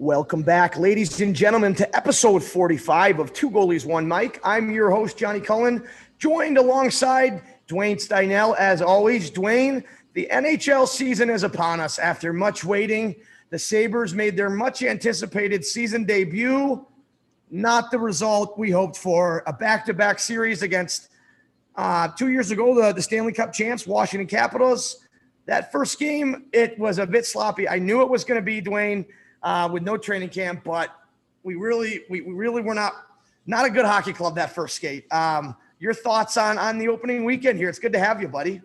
Welcome back, ladies and gentlemen, to episode 45 of Two Goalies, One Mic. I'm your host, Johnny Cullen, joined alongside Dwayne Steinell. As always, Dwayne, the NHL season is upon us. After much waiting, the Sabres made their much anticipated season debut. Not the result we hoped for. A back to back series against uh, two years ago, the, the Stanley Cup champs, Washington Capitals. That first game, it was a bit sloppy. I knew it was going to be, Dwayne uh, with no training camp, but we really, we, we really were not not a good hockey club that first skate. Um, your thoughts on on the opening weekend here? It's good to have you, buddy.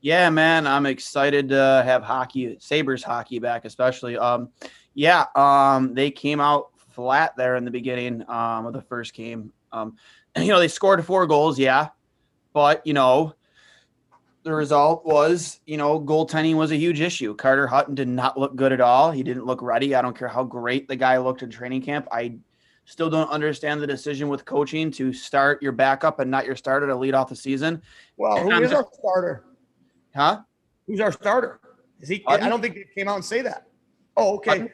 Yeah, man, I'm excited to have hockey, Sabres hockey back, especially. Um, yeah, um, they came out flat there in the beginning um, of the first game. Um, you know, they scored four goals, yeah, but you know, the result was, you know, goaltending was a huge issue. Carter Hutton did not look good at all. He didn't look ready. I don't care how great the guy looked in training camp. I still don't understand the decision with coaching to start your backup and not your starter to lead off the season. Well, who is our starter? Huh? Who's our starter? Is he? Hutton? I don't think he came out and say that. Oh, okay. Hutton?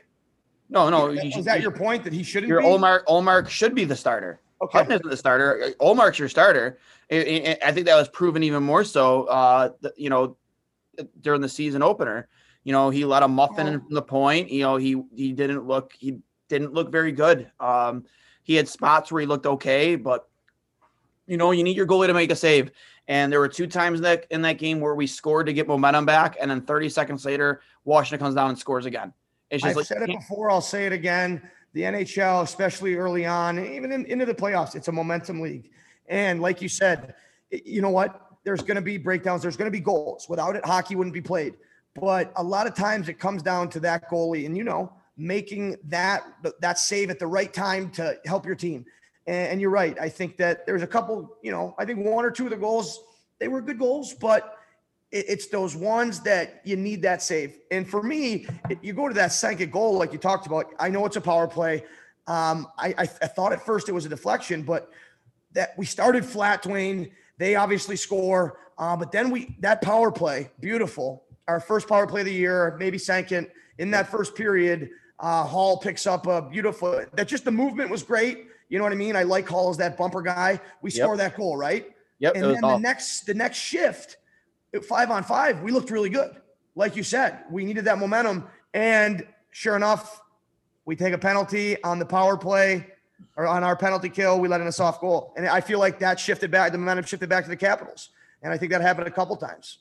No, no. Was that your point that he shouldn't? Your be? Ullmark, Ullmark should be the starter. Okay. Isn't the starter. Ullmark's your starter. I think that was proven even more so. Uh, you know, during the season opener, you know, he let a muffin oh. in from the point. You know, he he didn't look he didn't look very good. Um, he had spots where he looked okay, but you know, you need your goalie to make a save. And there were two times in that in that game where we scored to get momentum back, and then 30 seconds later, Washington comes down and scores again. It's just I've like, said it before. I'll say it again. The NHL, especially early on, even in, into the playoffs, it's a momentum league. And like you said, you know what? There's going to be breakdowns. There's going to be goals. Without it, hockey wouldn't be played. But a lot of times it comes down to that goalie, and you know, making that that save at the right time to help your team. And, and you're right. I think that there's a couple. You know, I think one or two of the goals they were good goals, but it's those ones that you need that save. And for me, you go to that second goal, like you talked about. I know it's a power play. Um, I, I, I, thought at first it was a deflection, but that we started flat, Dwayne. They obviously score, uh, but then we that power play, beautiful. Our first power play of the year, maybe second in that first period. Uh, Hall picks up a beautiful. That just the movement was great. You know what I mean? I like Hall as that bumper guy. We yep. score that goal, right? Yep. And then the next the next shift, five on five, we looked really good. Like you said, we needed that momentum, and sure enough, we take a penalty on the power play or on our penalty kill, we let in a soft goal. And I feel like that shifted back, the momentum shifted back to the Capitals. And I think that happened a couple times.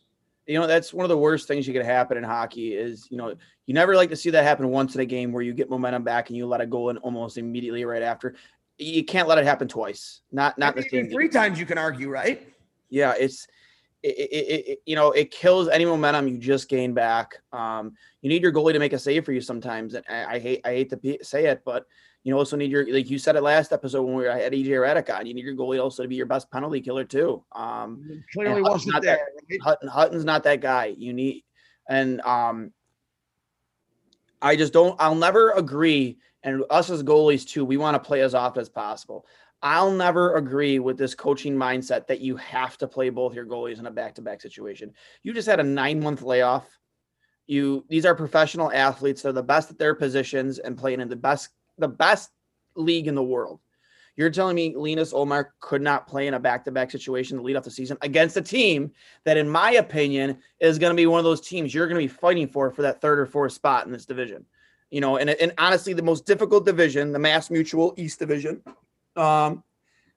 You know, that's one of the worst things you could happen in hockey is, you know, you never like to see that happen once in a game where you get momentum back and you let it go in almost immediately right after. You can't let it happen twice. Not not the same. Three times you can argue, right? Yeah, it's it, it, it, you know it kills any momentum you just gain back. Um, you need your goalie to make a save for you sometimes, and I, I hate I hate to say it, but you also need your like you said it last episode when we were at EJ Hredyk on. You need your goalie also to be your best penalty killer too. Um, clearly wasn't not there. That, right? Hutton, Hutton's not that guy. You need and um, I just don't. I'll never agree. And us as goalies too, we want to play as often as possible. I'll never agree with this coaching mindset that you have to play both your goalies in a back-to-back situation. You just had a nine-month layoff. You these are professional athletes. They're the best at their positions and playing in the best the best league in the world. You're telling me Linus Ullmark could not play in a back-to-back situation to lead off the season against a team that, in my opinion, is going to be one of those teams you're going to be fighting for for that third or fourth spot in this division. You know, and, and honestly, the most difficult division, the Mass Mutual East Division. Um,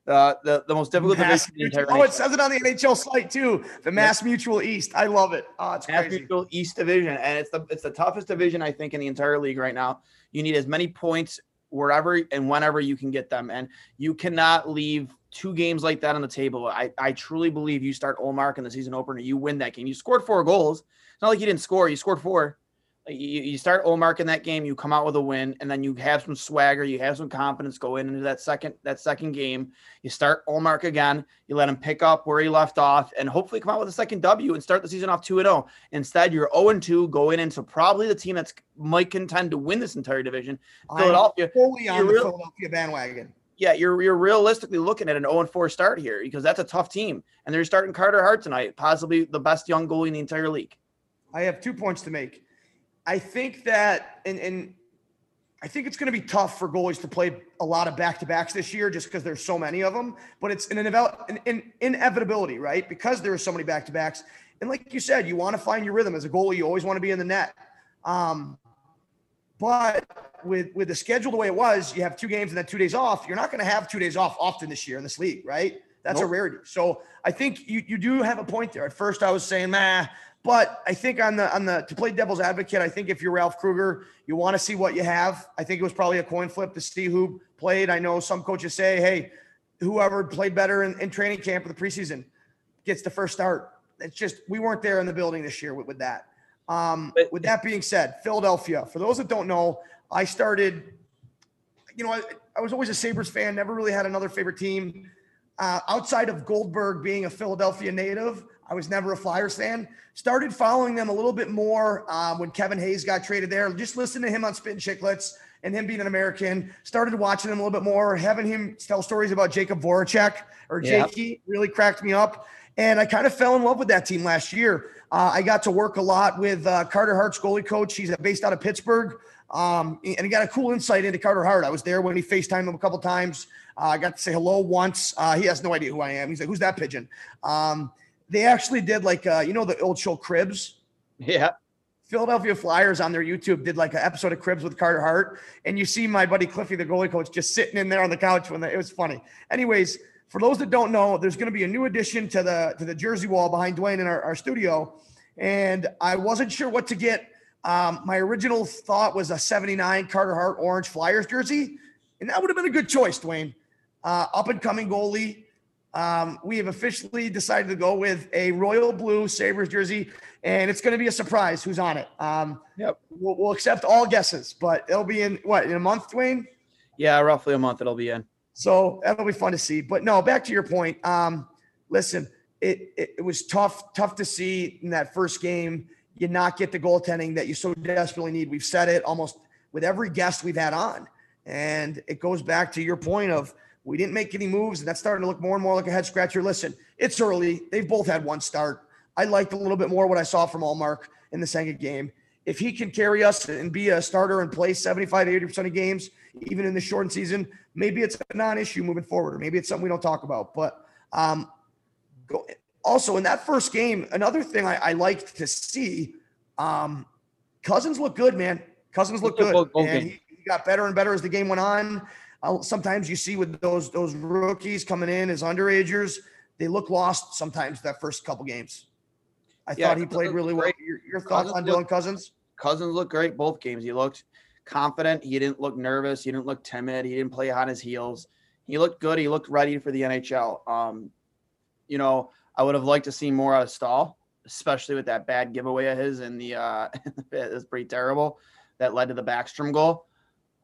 uh, the, the most difficult Mass division. oh, it says it on the NHL site too. The Mass Mutual East. I love it. Oh, it's Mass crazy. Mutual East Division, and it's the it's the toughest division I think in the entire league right now. You need as many points wherever and whenever you can get them, and you cannot leave two games like that on the table. I I truly believe you start Ullmark in the season opener, you win that game. You scored four goals. It's not like you didn't score. You scored four. You, you start Ullmark in that game, you come out with a win, and then you have some swagger, you have some confidence going into that second that second game. You start Ullmark again, you let him pick up where he left off, and hopefully come out with a second W and start the season off 2 0. Instead, you're 0 2 going into probably the team that's might contend to win this entire division. Philadelphia. I'm fully on the real- Philadelphia bandwagon. Yeah, you're you're realistically looking at an 0 4 start here because that's a tough team. And they're starting Carter Hart tonight, possibly the best young goalie in the entire league. I have two points to make. I think that, and, and I think it's going to be tough for goalies to play a lot of back to backs this year just because there's so many of them. But it's an, an, an inevitability, right? Because there are so many back to backs. And like you said, you want to find your rhythm as a goalie. You always want to be in the net. Um, but with with the schedule the way it was, you have two games and then two days off. You're not going to have two days off often this year in this league, right? That's a rarity. So I think you you do have a point there. At first, I was saying, nah, but I think on the on the to play devil's advocate, I think if you're Ralph Krueger, you want to see what you have. I think it was probably a coin flip to see who played. I know some coaches say, hey, whoever played better in, in training camp or the preseason gets the first start. It's just we weren't there in the building this year with, with that. Um, But- with that being said, Philadelphia. For those that don't know, I started. You know, I, I was always a Sabres fan. Never really had another favorite team. Uh, outside of Goldberg being a Philadelphia native, I was never a Flyers fan. Started following them a little bit more uh, when Kevin Hayes got traded there. Just listening to him on Spittin' Chiclets and him being an American. Started watching him a little bit more, having him tell stories about Jakub Voracek or Yeah. Jakey really cracked me up. And I kind of fell in love with that team last year. Uh, I got to work a lot with uh, Carter Hart's goalie coach. He's based out of Pittsburgh. Um, and he got a cool insight into Carter Hart. I was there when he FaceTimed him a couple times. Uh, I got to say hello once. Uh, he has no idea who I am. He's like, "Who's that pigeon?" Um, they actually did like uh, you know the old show Cribs. Yeah. Philadelphia Flyers on their YouTube did like an episode of Cribs with Carter Hart, and you see my buddy Cliffy, the goalie coach, just sitting in there on the couch when they, it was funny. Anyways, for those that don't know, there's going to be a new addition to the to the jersey wall behind Dwayne in our, our studio, and I wasn't sure what to get. Um, my original thought was a '79 Carter Hart orange Flyers jersey, and that would have been a good choice, Dwayne. Uh, up and coming goalie. Um, we have officially decided to go with a royal blue Sabres jersey, and it's going to be a surprise who's on it. Um, Yep. We'll, we'll accept all guesses, but it'll be in what in a month, Dwayne. Yeah, roughly a month it'll be in. So that'll be fun to see. But no, back to your point. Um, listen, it, it it was tough, tough to see in that first game you not get the goaltending that you so desperately need. We've said it almost with every guest we've had on, and it goes back to your point of we didn't make any moves, and that's starting to look more and more like a head scratcher. Listen, it's early. They've both had one start. I liked a little bit more what I saw from Ullmark in the second game. If he can carry us and be a starter and play 75, 80% of games, even in the shortened season, maybe it's a non-issue moving forward, or maybe it's something we don't talk about. But um, go, also in that first game, another thing I, I liked to see, um, Cozens looked good, man. Cozens good, good, and he, he got better and better as the game went on. Uh, sometimes you see with those those rookies coming in as underagers, they look lost sometimes that first couple games. I Yeah, thought he played really well. great. Your, your thoughts on looked- Dylan Cozens? Cozens looked great both games. He looked confident. He didn't look nervous. He didn't look timid. He didn't play on his heels. He looked good. He looked ready for the NHL. Um, you know, I would have liked to see more out of Staal, especially with that bad giveaway of his in the uh it was pretty terrible. That led to the Backstrom goal.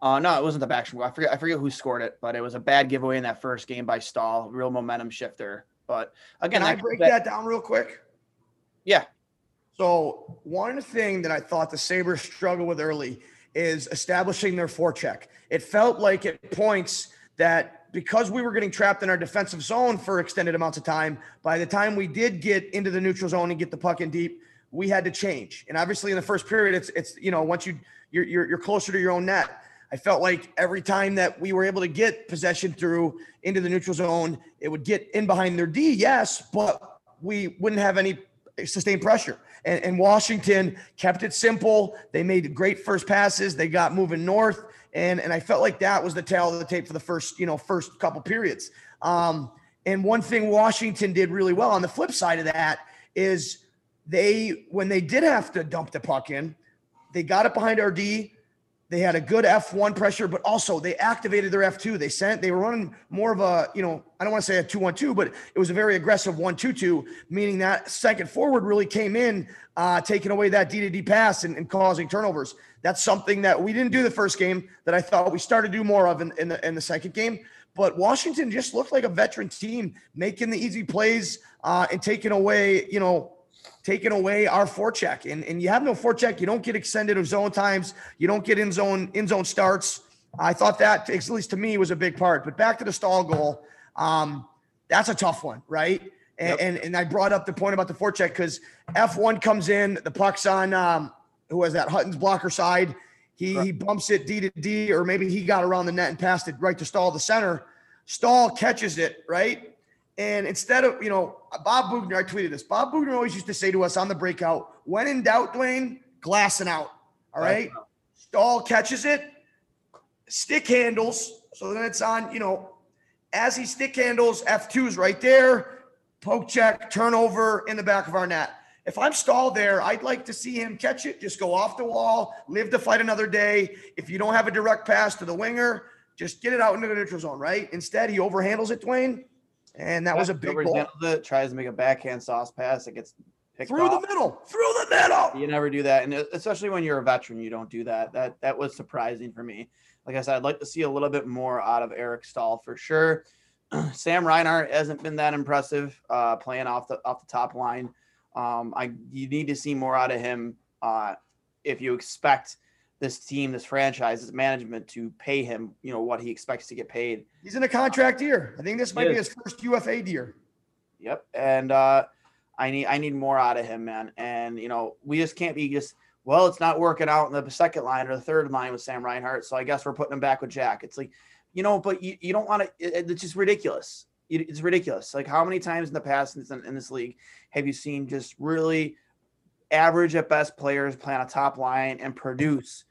Uh no, it wasn't the Backstrom goal. I forget I forget who scored it, but it was a bad giveaway in that first game by Staal. Real momentum shifter. But again, Can I that- break that- that down real quick? yeah, So one thing that I thought the Sabres struggled with early is establishing their forecheck. It felt like at points that because we were getting trapped in our defensive zone for extended amounts of time, by the time we did get into the neutral zone and get the puck in deep, we had to change. And obviously in the first period, it's it's you know once you you're you're, you're closer to your own net. I felt like every time that we were able to get possession through into the neutral zone, it would get in behind their D, yes, but we wouldn't have any sustained pressure. And, and Washington kept it simple. They made great first passes. They got moving north, and and I felt like that was the tale of the tape for the first you know first couple periods. Um, and one thing Washington did really well on the flip side of that is they when they did have to dump the puck in, they got it behind our D. They had a good F1 pressure, but also they activated their F2. They sent, they were running more of a, you know, I don't want to say a 2 1 2, but it was a very aggressive 1 2 2, meaning that second forward really came in, uh, taking away that D to D pass and, and, causing turnovers. That's something that we didn't do the first game that I thought we started to do more of in, in, the, in the second game. But Washington just looked like a veteran team making the easy plays uh, and taking away, you know, taking away our forecheck. And, and you have no forecheck. You don't get extended of zone times. You don't get in zone, in zone starts. I thought that, at least to me, was a big part. But back to the Staal goal. Um, that's a tough one, right? And, yep. and, and I brought up the point about the forecheck because F1 comes in, the puck's on um, who was that Hutton's blocker side. He, right. he bumps it D to D, or maybe he got around the net and passed it right to Staal, the center. Staal catches it, right? And instead of, you know, Bob Boughner, I tweeted this. Bob Boughner always used to say to us on the breakout, when in doubt, Dwayne, glassing out. All right. Staal catches it, stick handles. So then it's on, you know, as he stick handles, F2's right there, poke check, turnover in the back of our net. If I'm stalled there, I'd like to see him catch it, just go off the wall, live to fight another day. If you don't have a direct pass to the winger, just get it out into the neutral zone, right? Instead, he overhandles it, Dwayne and that was a big goal. It, tries to make a backhand sauce pass. It gets picked through off. the middle, through the middle. You never do that, and especially when you're a veteran, you don't do that. That that was surprising for me. Like I said, I'd like to see a little bit more out of Eric Staal for sure. Sam Reinhart hasn't been that impressive uh, playing off the off the top line. Um, I you need to see more out of him uh, if you expect this team, this franchise, this management to pay him, you know, what he expects to get paid. He's in a contract year. I think this might be his first UFA year. Yep. And uh, I need I need more out of him, man. And you know, we just can't be just well, it's not working out in the second line or the third line with Sam Reinhart. So I guess we're putting him back with Jack. It's like, you know, but you, you don't want to, it, it's just ridiculous. It's ridiculous. Like how many times in the past in this, in this league have you seen just really average at best players play on a top line and produce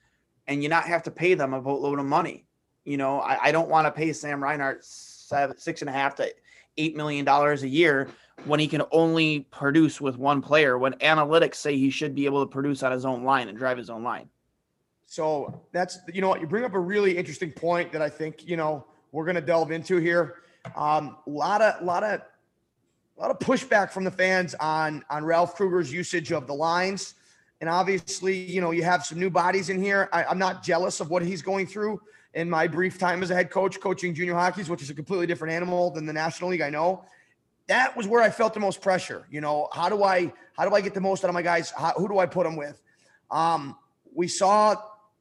and you not have to pay them a boatload of money. You know, I, I don't want to pay Sam Reinhart seven, six and a half to eight million dollars a year when he can only produce with one player. When analytics say he should be able to produce on his own line and drive his own line. So that's you know what you bring up a really interesting point that I think you know we're going to delve into here. Um, a lot of lot of a lot of pushback from the fans on on Ralph Krueger's usage of the lines. And obviously, you know, you have some new bodies in here. I, am not jealous of what he's going through in my brief time as a head coach, coaching junior hockeys, which is a completely different animal than the National League. I know that was where I felt the most pressure. You know, how do I how do I get the most out of my guys? How, who do I put them with? Um, we saw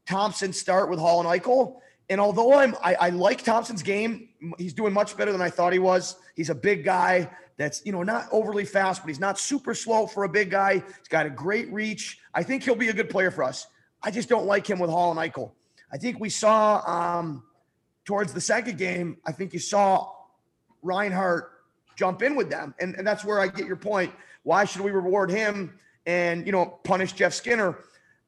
Thompson start with Hall and Eichel. And although I'm I, I, like Thompson's game, he's doing much better than I thought he was. He's a big guy that's you know not overly fast, but he's not super slow for a big guy. He's got a great reach. I think he'll be a good player for us. I just don't like him with Hall and Eichel. I think we saw um, towards the second game. I think you saw Reinhart jump in with them, and, and that's where I get your point. Why should we reward him and you know punish Jeff Skinner?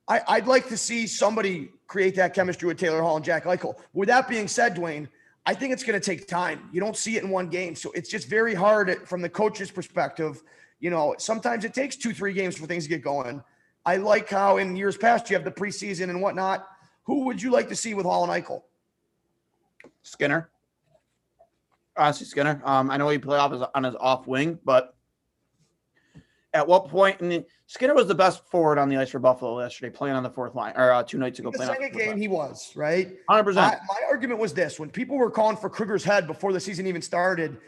I, I'd like to see somebody create that chemistry with Taylor Hall and Jack Eichel. With that being said, Dwayne, I think it's going to take time. You don't see it in one game. So it's just very hard from the coach's perspective. You know, sometimes it takes two, three games for things to get going. I like how in years past you have the preseason and whatnot. Who would you like to see with Hall and Eichel? Skinner. Honestly, Skinner. Um, I know he played off his, on his off wing, but at what point? And Skinner was the best forward on the ice for Buffalo yesterday, playing on the fourth line, or uh, two nights ago. The second game, line. he was right. Hundred percent. My argument was this: when people were calling for Krueger's head before the season even started,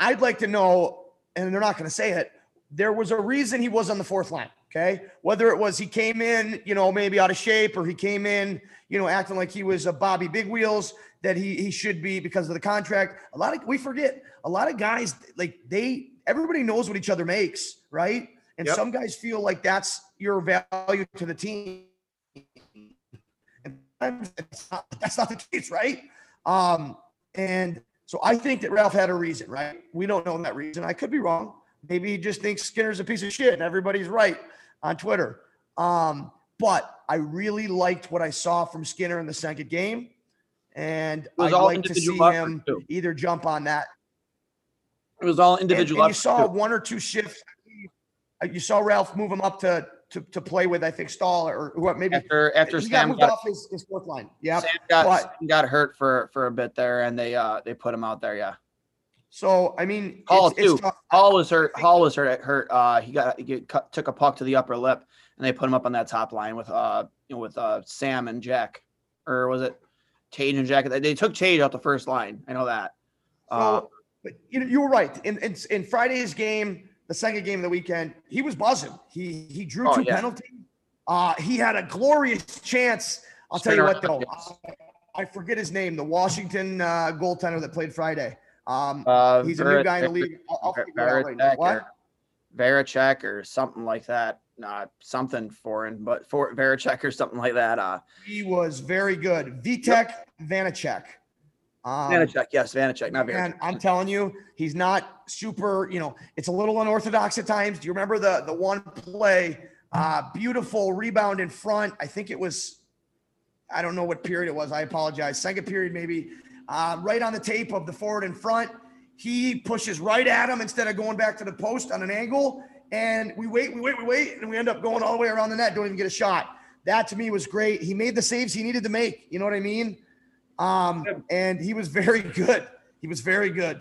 I'd like to know, and they're not going to say it. There was a reason he was on the fourth line. Okay, whether it was he came in, you know, maybe out of shape, or he came in, you know, acting like he was a Bobby Big Wheels that he he should be because of the contract. A lot of we forget. A lot of guys like they everybody knows what each other makes, right? And yep. some guys feel like that's your value to the team. And That's not, that's not the case, right? Um, and so I think that Ralph had a reason, right? We don't know that reason. I could be wrong. Maybe he just thinks Skinner's a piece of shit and everybody's right on Twitter. Um, but I really liked what I saw from Skinner in the second game. And I'd like to see him too. either jump on that. It was all individual. And, and you saw too. one or two shifts. You saw Ralph move him up to to, to play with, I think Staal or what maybe after after he Sam got moved got, off his, his fourth line. Yeah, Sam got but, got hurt for for a bit there, and they uh they put him out there. Yeah. So I mean, Hall it's, too. It's Hall was hurt. Hall was hurt. Hurt. Uh, he got he cut, took a puck to the upper lip, and they put him up on that top line with uh you know with uh Sam and Jack, or was it Tage and Jack? They took Tage out the first line. I know that. So, uh, but you know, you were right. In, in in Friday's game, the second game of the weekend, he was buzzing. He he drew oh, two yeah. penalties. Uh, he had a glorious chance. I'll tell you what, though. I forget his name. The Washington uh, goaltender that played Friday. Um, uh, he's a new guy in the league. I'll, I'll figure out right What? Varacek or something like that. Not something foreign, but for Varacek or something like that. Uh, he was very good. Vitek yep. Vanacek. Um, Vanacek, yes, Vanacek, not And I'm telling you, he's not super. You know, it's a little unorthodox at times. Do you remember the the one play? Uh, beautiful rebound in front. I think it was. I don't know what period it was. I apologize. Second period, maybe. Uh, right on the tape of the forward in front. He pushes right at him instead of going back to the post on an angle. And we wait, we wait, we wait, and we end up going all the way around the net. Don't even get a shot. That to me was great. He made the saves he needed to make. You know what I mean? Um, and he was very good. He was very good.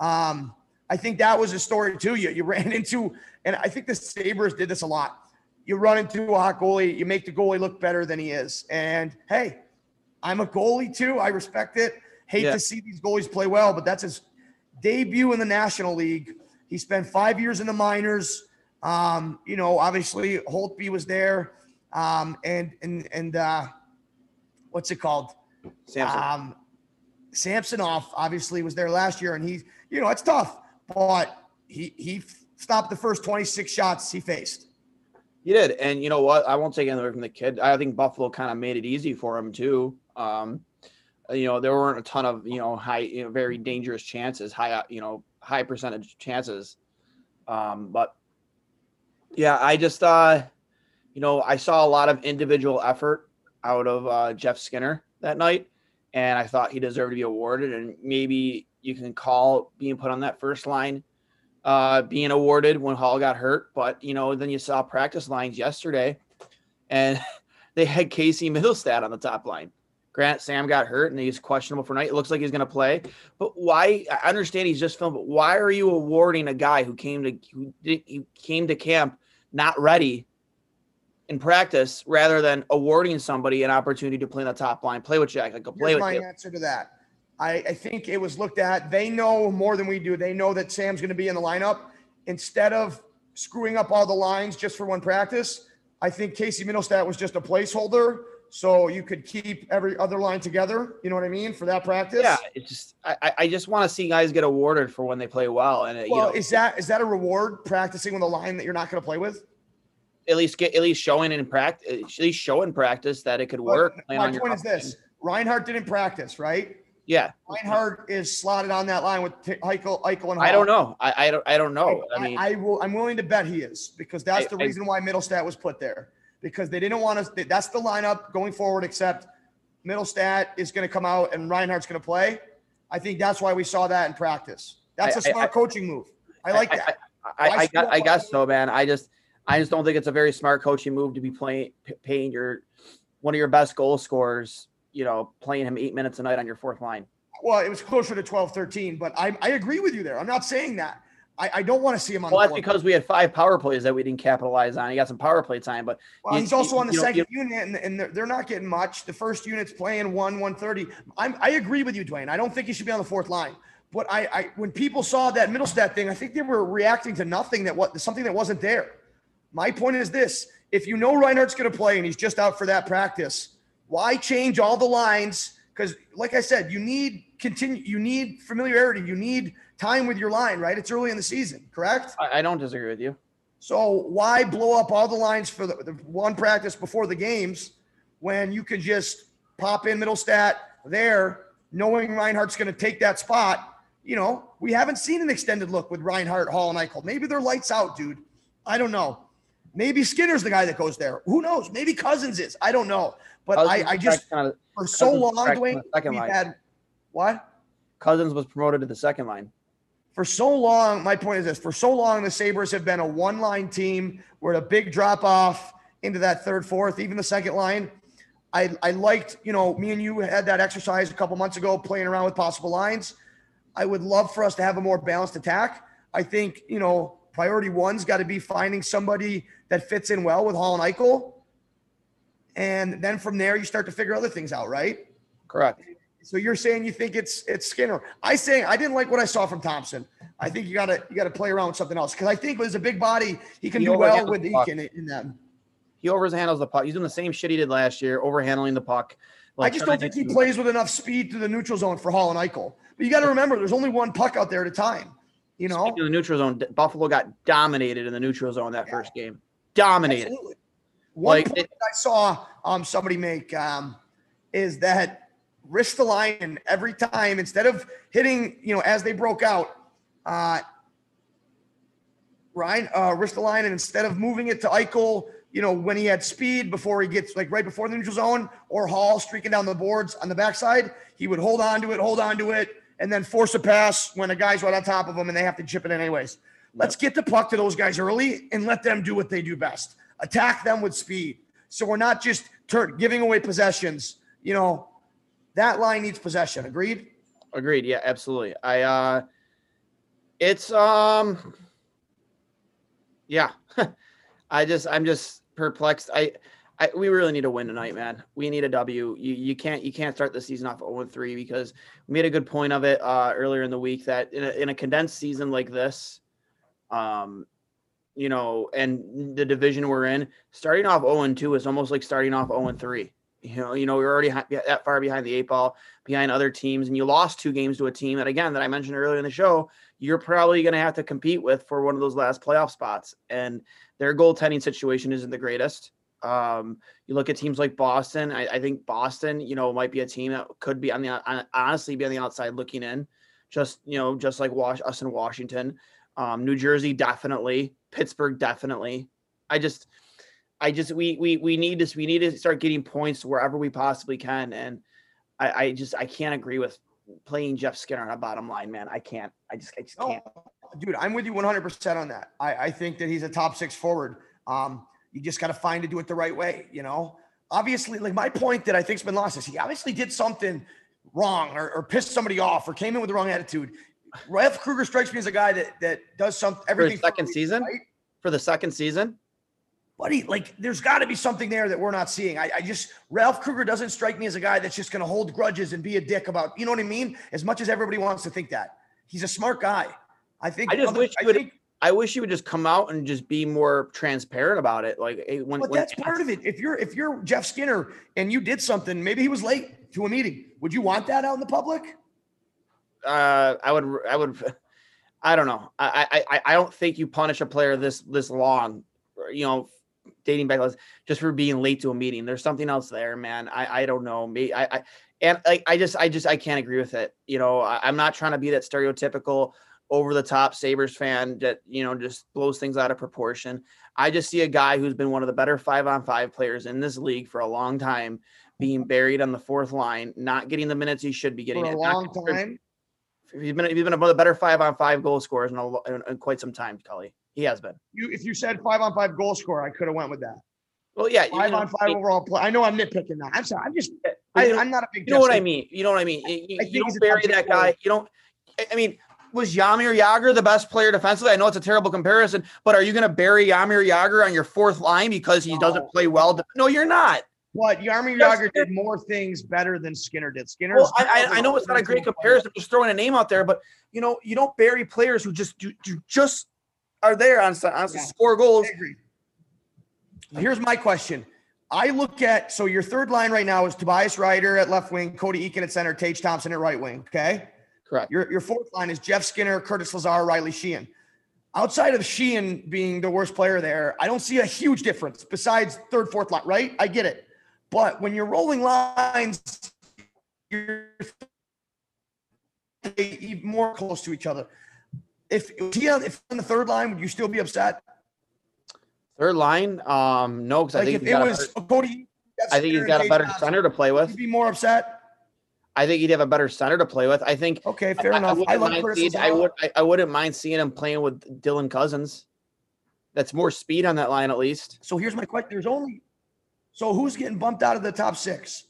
Um, I think that was a story too. You, you ran into, and I think the Sabres did this a lot. You run into a hot goalie, you make the goalie look better than he is. And hey, I'm a goalie too. I respect it. Hate yeah. to see these goalies play well, but that's his debut in the National League. He spent five years in the minors. Um, you know, obviously Holtby was there. Um, and and and uh, what's it called? Samson. Um, Samsonov obviously was there last year, and he, you know, it's tough, but he he stopped the first 26 shots he faced. He did, and you know what? I won't take anything away from the kid. I think Buffalo kind of made it easy for him too. Um, you know, there weren't a ton of you know high, you know, very dangerous chances, high, you know, high percentage chances. Um, but yeah, I just, uh, you know, I saw a lot of individual effort out of uh, Jeff Skinner that night, and I thought he deserved to be awarded. And maybe you can call being put on that first line uh, being awarded when Hall got hurt. But you know, then you saw practice lines yesterday, and they had Casey Mittelstadt on the top line. Grant Sam got hurt and he's questionable for night. It looks like he's going to play, but why? I understand he's just filmed, but why are you awarding a guy who came to who, who came to camp not ready in practice rather than awarding somebody an opportunity to play in the top line, play with Jack, like go play Here's with my answer to that. I, I think it was looked at. They know more than we do. They know that Sam's going to be in the lineup. Instead of screwing up all the lines just for one practice, I think Casey Mittelstadt was just a placeholder. So you could keep every other line together. You know what I mean for that practice. Yeah, it's just I, I just want to see guys get awarded for when they play well. And uh, well, you know, is that is that a reward practicing with a line that you're not going to play with? at least get at least showing in practice, uh, at least show in practice that it could work. my point is this: Reinhart didn't practice, right? Yeah, Reinhart is slotted on that line with Eichel, Eichel, and Hall. I don't know. I, I don't. I don't know. I, I mean, I, I, will. I'm willing to bet he is because that's the reason why Mittelstadt was put there because they didn't want to. That's the lineup going forward. Except Mittelstadt is going to come out and Reinhart's going to play. I think that's why we saw that in practice. That's a smart coaching move. I like that. I, I, I, I guess so, man. I just I just don't think it's a very smart coaching move to be playing paying your one of your best goal scorers, you know, playing him eight minutes a night on your fourth line. Well, it was closer to 12, 13, but I, I agree with you there. I'm not saying that. I, I don't want to see him on. Well, that's because we had five power plays that we didn't capitalize on. He got some power play time, but well, you, he's also on the second know, unit, and, and they're, they're, not getting much. The first unit's playing one, one thirty. I'm I agree with you, Dwayne. I don't think he should be on the fourth line. But I, I when people saw that Mittelstadt thing, I think they were reacting to nothing that what something that wasn't there. My point is this if you know Reinhart's going to play and he's just out for that practice, why change all the lines? Because, like I said, you need continue, you need familiarity, you need time with your line, right? It's early in the season, correct? I, I don't disagree with you. So why blow up all the lines for the, the one practice before the games when you could just pop in Mittelstadt there, knowing Reinhart's going to take that spot. You know, we haven't seen an extended look with Reinhart, Hall, and Eichel. Maybe they're lights out, dude. I don't know. Maybe Skinner's the guy that goes there. Who knows? Maybe Cozens is. I don't know. But I, I just kind of, for so long, Dwayne, second we've line. had what? Cozens was promoted to the second line. for so long, my point is this: for so long, the Sabres have been a one-line team. We're at a big drop off into that third, fourth, even the second line. I I liked, you know, me and you had that exercise a couple months ago, playing around with possible lines. I would love for us to have a more balanced attack. I think, you know, priority one's got to be finding somebody that fits in well with Hall and Eichel. And then from there, you start to figure other things out, right? Correct. So you're saying you think it's it's Skinner? I say I didn't like what I saw from Thompson. I think you gotta you gotta play around with something else because I think with a big body, he can He do well with the he puck. can in that. He overhandles the puck. He's doing the same shit he did last year, overhandling the puck. I just don't think he plays with enough speed through the neutral zone for Hall and Eichel. But you got to remember, there's only one puck out there at a time. You know, Speaking the neutral zone, Buffalo got dominated in the neutral zone that first game. Dominated. Absolutely. One Like, point it- I saw um, somebody make um, is that Ristolainen every time instead of hitting, you know, as they broke out, uh, Ryan uh, Ristolainen instead of moving it to Eichel, you know, when he had speed before he gets like right before the neutral zone or Hall streaking down the boards on the backside, he would hold on to it, hold on to it, and then force a pass when a guy's right on top of them and they have to chip it in anyways. Let's get the puck to those guys early and let them do what they do best. Attack them with speed. So we're not just tur- giving away possessions. You know, that line needs possession. Agreed? Agreed. Yeah, absolutely. I uh it's um yeah. I just I'm just perplexed. I I we really need a win tonight, man. We need a W. You you can't you can't start the season off 0 3 because we made a good point of it uh earlier in the week that in a, in a condensed season like this, um you know, and the division we're in, starting off 0 2 is almost like starting off 0 3. You know, you know, we're already that far behind the eight ball behind other teams and you lost two games to a team that again that I mentioned earlier in the show, you're probably going to have to compete with for one of those last playoff spots and their goaltending situation isn't the greatest. Um, you look at teams like Boston, I, I think Boston, you know, might be a team that could be on the on, honestly be on the outside looking in, just you know, just like Wash us in Washington, um, New Jersey definitely, Pittsburgh definitely. I just, I just we we we need to we need to start getting points wherever we possibly can, and I, I just I can't agree with playing Jeff Skinner on a bottom line, man. I can't. I just I just can't. dude, I'm with you 100% on that. I, I think that he's a top six forward. Um, you just got to find to do it the right way, you know? Obviously, like my point that I think's been lost is he obviously did something wrong or, or pissed somebody off or came in with the wrong attitude. Ralph Krueger strikes me as a guy that that does some For the everything second a reason, season, right? for the second season, buddy, like there's got to be something there that we're not seeing. I, I just Ralph Krueger doesn't strike me as a guy that's just going to hold grudges and be a dick about, you know what I mean? As much as everybody wants to think that he's a smart guy. I think. I just other- wish I think- I wish you would just come out and just be more transparent about it. Like eh, when, But when that's part of it. If you're if you're Jeff Skinner and you did something, maybe he was late to a meeting. Would you want that out in the public? uh, I would, I would, I don't know. I, I, I- don't think you punish a player this, this long, you know, dating back just for being late to a meeting. There's something else there, man. I, I don't know. Me, I, I, and like, I just, I just, I can't agree with it. You know, I, I'm not trying to be that stereotypical over the top Sabres fan that, you know, just blows things out of proportion. I just see a guy who's been one of the better five on five players in this league for a long time being buried on the fourth line, not getting the minutes he should be getting. For a not long time. He's been he's been one of the better five on five goal scorers in, a, in, in quite some time, Cully. He has been. You if you said five on five goal score, I could have went with that. Well, yeah, Five on five overall play. I know I'm nitpicking that. I'm sorry. I'm just I, I'm not a big you know what I mean. You know what I mean. You, I you don't bury that guy. forward. You don't. I mean, was Jaromir Jagr the best player defensively? I know it's a terrible comparison, but are you going to bury Jaromir Jagr on your fourth line because he No. doesn't play well? No, you're not. But Jaromir Yes, Jagr did more things better than Skinner did. Skinner. Well, I, I, know it's not a great comparison. I'm just throwing a name out there, but you know, you don't bury players who just do, do just are there on, on Yeah. score goals. Here's my question. I look at so your third line right now is Tobias Rieder at left wing, Cody Eakin at center, Tage Thompson at right wing. Okay. Correct. Your, your fourth line is Jeff Skinner, Curtis Lazar, Riley Sheahan. Outside of Sheahan being the worst player there, I don't see a huge difference besides third, fourth line, right? I get it. But when you're rolling lines, you're more close to each other. If if on the third line, would you still be upset? Third line, um, no, because I think if he's it was Cody, I think he's got a better center to play with. You'd be more upset. I think he'd have a better center to play with. I think Okay, fair I, enough. wouldn't I, like mind I would I, I wouldn't mind seeing him playing with Dylan Cozens. That's more speed on that line at least. So here's my question: There's only so who's getting bumped out of the top six?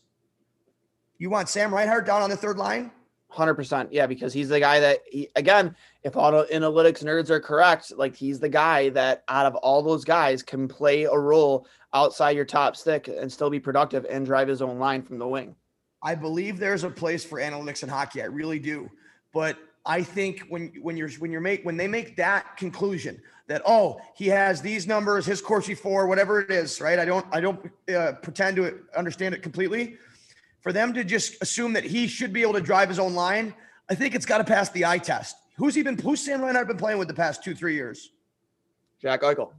You want Sam Reinhart down on the third line? Hundred percent, yeah, because he's the guy that he again, if auto analytics nerds are correct, like he's the guy that out of all those guys can play a role outside your top stick and still be productive and drive his own line from the wing. I believe there's a place for analytics in hockey. I really do. But I think when when you're when you're make when they make that conclusion that oh he has these numbers his Corsi for whatever it is right I don't I don't uh, pretend to understand it completely. For them to just assume that he should be able to drive his own line, I think it's got to pass the eye test. Who's he been? Who's Sam Reinhart been playing with the past two three years? Jack Eichel.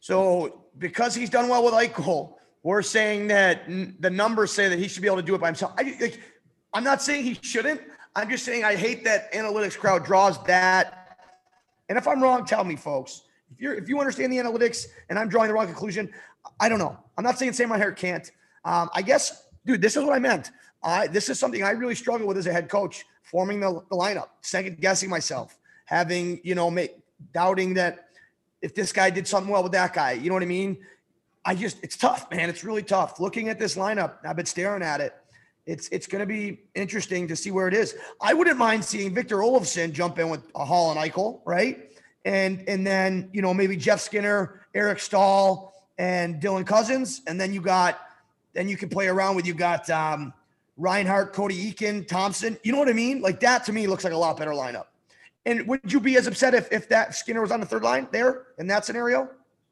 So because he's done well with Eichel, we're saying that n- the numbers say that he should be able to do it by himself. I, like, I'm not saying he shouldn't. I'm just saying I hate that analytics crowd draws that. And if I'm wrong, tell me, folks. If you're if you understand the analytics and I'm drawing the wrong conclusion, I don't know. I'm not saying Sam Reinhart can't. Um, I guess, dude, this is what I meant. I this is something I really struggle with as a head coach, forming the, the lineup, second guessing myself, having you know, make, doubting that if this guy did something well with that guy, you know what I mean? I just it's tough, man. It's really tough. Looking at this lineup, I've been staring at it. It's it's going to be interesting to see where it is. I wouldn't mind seeing Victor Olofsson jump in with a Hall and Eichel, right? And and then you know maybe Jeff Skinner, Eric Staal, and Dylan Cozens, and then you got then you can play around with you got um, Reinhart, Cody Eakin, Thompson. You know what I mean? Like that to me looks like a lot better lineup. And would you be as upset if if that Skinner was on the third line there in that scenario?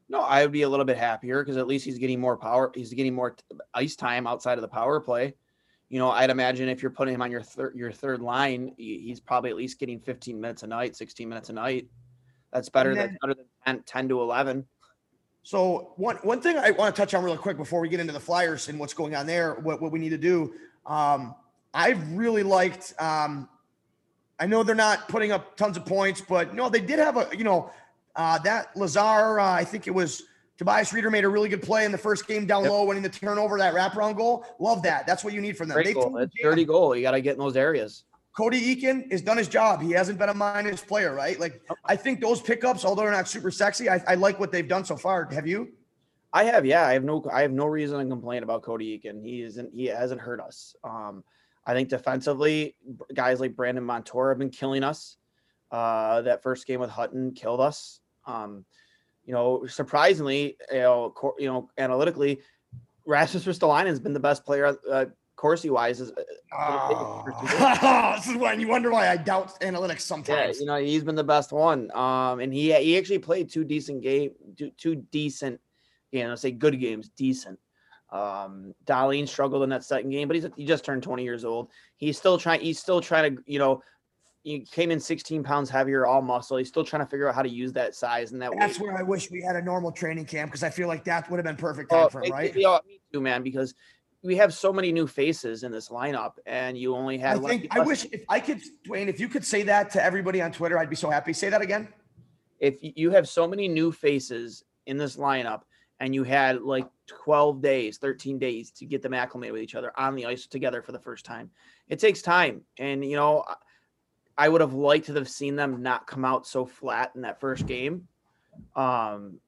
No, I would be a little bit happier because at least he's getting more power. He's getting more ice time outside of the power play. You know, I'd imagine if you're putting him on your third your third line, he's probably at least getting 15 minutes a night, 16 minutes a night. That's better. And That's better than 10, 10 to 11. So one one thing I want to touch on really quick before we get into the Flyers and what's going on there, what, what we need to do. Um, I've really liked. Um, I know they're not putting up tons of points, but no, they did have a you know uh, that Lazar. Uh, I think it was Tobias Rieder made a really good play in the first game down Yep. low, winning the turnover, that wraparound goal. Love that. That's what you need from them. Great They goal. filled It's jam. dirty goal. You got to get in those areas. Cody Eakin has done his job. He hasn't been a minus player, right? Like I think those pickups, although they're not super sexy, I, I like what they've done so far. Have you? I have, yeah. I have no, I have no reason to complain about Cody Eakin. He isn't, he hasn't hurt us. Um, I think defensively, guys like Brandon Montour have been killing us. Uh, that first game with Hutton killed us. Um, you know, surprisingly, you know, cor- you know, analytically, Rasmus Ristolainen has been the best player, uh, Corsi wise. Is, Oh, this is when you wonder why I doubt analytics sometimes. yeah, you know, he's been the best one. Um, and he he actually played two decent game, two, two decent, you know, say good games, decent. Um, Dahlin struggled in that second game, but he's he just turned 20 years old. He's still trying. He's still trying to, you know, he came in 16 pounds heavier, all muscle. He's still trying to figure out how to use that size and that. That's weight. where I wish we had a normal training camp because I feel like that would have been perfect time Oh, for him, it- right? yeah, oh, me too, man. Because we have so many new faces in this lineup, and you only I had. one- think I wish if I could, Dwayne, if you could say that to everybody on Twitter, I'd be so happy. Say that again. if you have so many new faces in this lineup and you had like 12 days 13 days to get them acclimated with each other on the ice together for the first time it takes time and you know I- i would have liked to have seen them not come out so flat in that first game um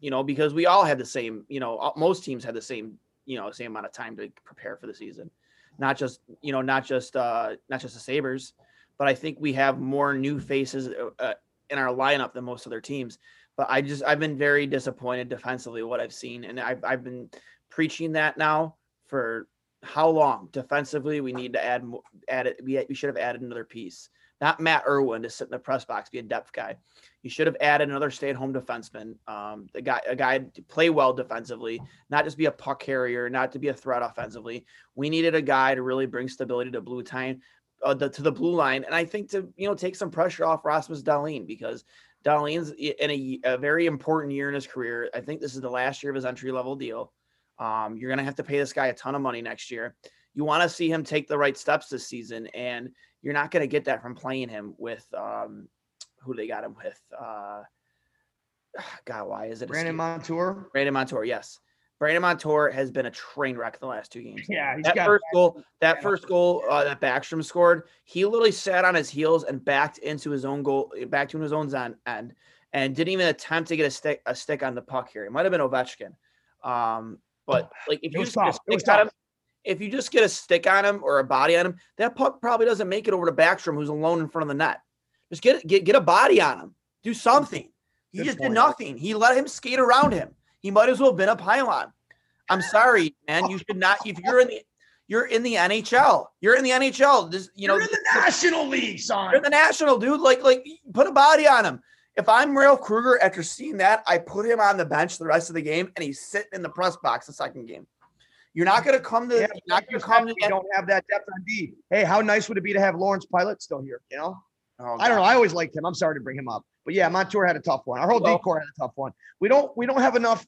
you know because we all had the same you know most teams had the same you know same amount of time to prepare for the season not just you know not just uh not just the sabres but i think we have more new faces uh, uh, in our lineup than most other teams. But I just I've been very disappointed defensively what I've seen, and I've I've been preaching that now for how long? Defensively, we need to add add it. We we should have added another piece. Not Matt Irwin to sit in the press box, be a depth guy. You should have added another stay-at-home defenseman, um, the guy a guy to play well defensively, not just be a puck carrier, not to be a threat offensively. We needed a guy to really bring stability to blue time uh, the, to the blue line, and I think to you know take some pressure off Rasmus Dahlin because Dahlin's in a, a very important year in his career. I think this is the last year of his entry level deal. Um, you're going to have to pay this guy a ton of money next year. You want to see him take the right steps this season, and you're not going to get that from playing him with um, who they got him with. Uh, God, why is it Brandon Montour? Brandon Montour, yes. Brandon Montour has been a train wreck the last two games. Yeah, he's that first goal, that first goal uh, that Backstrom scored, he literally sat on his heels and backed into his own goal, back to his own zone end, and didn't even attempt to get a stick a stick on the puck here. It might have been Ovechkin, um, but like if It you just get a tough. It was stick on him, if you just get a stick on him or a body on him, that puck probably doesn't make it over to Backstrom, who's alone in front of the net. Just get get get a body on him. Do something. He Good just point. did nothing. He let him skate around him. He might as well have been a pylon. I'm sorry, man. You should not. If you're in the you're in the NHL. You're in the NHL. This you know You're in the National League, son. you're in the national, dude. Like like put a body on him. If I'm Ralph Krueger after seeing that, I put him on the bench the rest of the game, and he's sitting in the press box the second game. You're not going to come to. Yeah, you're not going you to come we don't have that depth on D. Hey, how nice would it be to have Lawrence Pilut still here? You know, Oh, I don't know. I always liked him. I'm sorry to bring him up, but yeah, Montour had a tough one. Our whole Well- decor had a tough one. We don't. We don't have enough.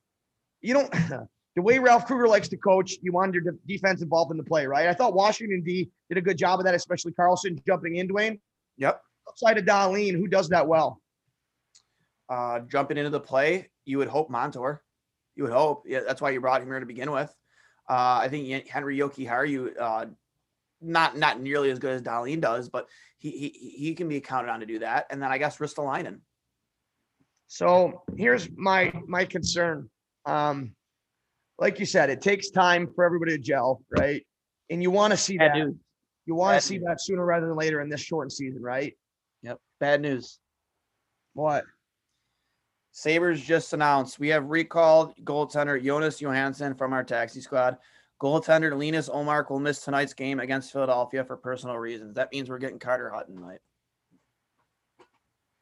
You don't. the way Ralph Krueger likes to coach, you want your de- defense involved in the play, right? I thought Washington D did a good job of that, especially Carlson jumping in. Dwayne Yep. outside of Dahlin, who does that well? Uh, jumping into the play, you would hope Montour. You would hope. Yeah, that's why you brought him here to begin with. Uh, I think Henri Jokiharju, uh, not not nearly as good as Dahlin does, but he, he he can be counted on to do that. And then I guess Ristolainen. So here's my my concern. Um, like you said, it takes time for everybody to gel, right? And you want to see Bad that. news. You want Bad to see news. that sooner rather than later in this shortened season, right? Yep. Bad news. What? Sabres just announced we have recalled goaltender Jonas Johansson from our taxi squad. Goaltender Linus Ullmark will miss tonight's game against Philadelphia for personal reasons. That means we're getting Carter Hutton tonight.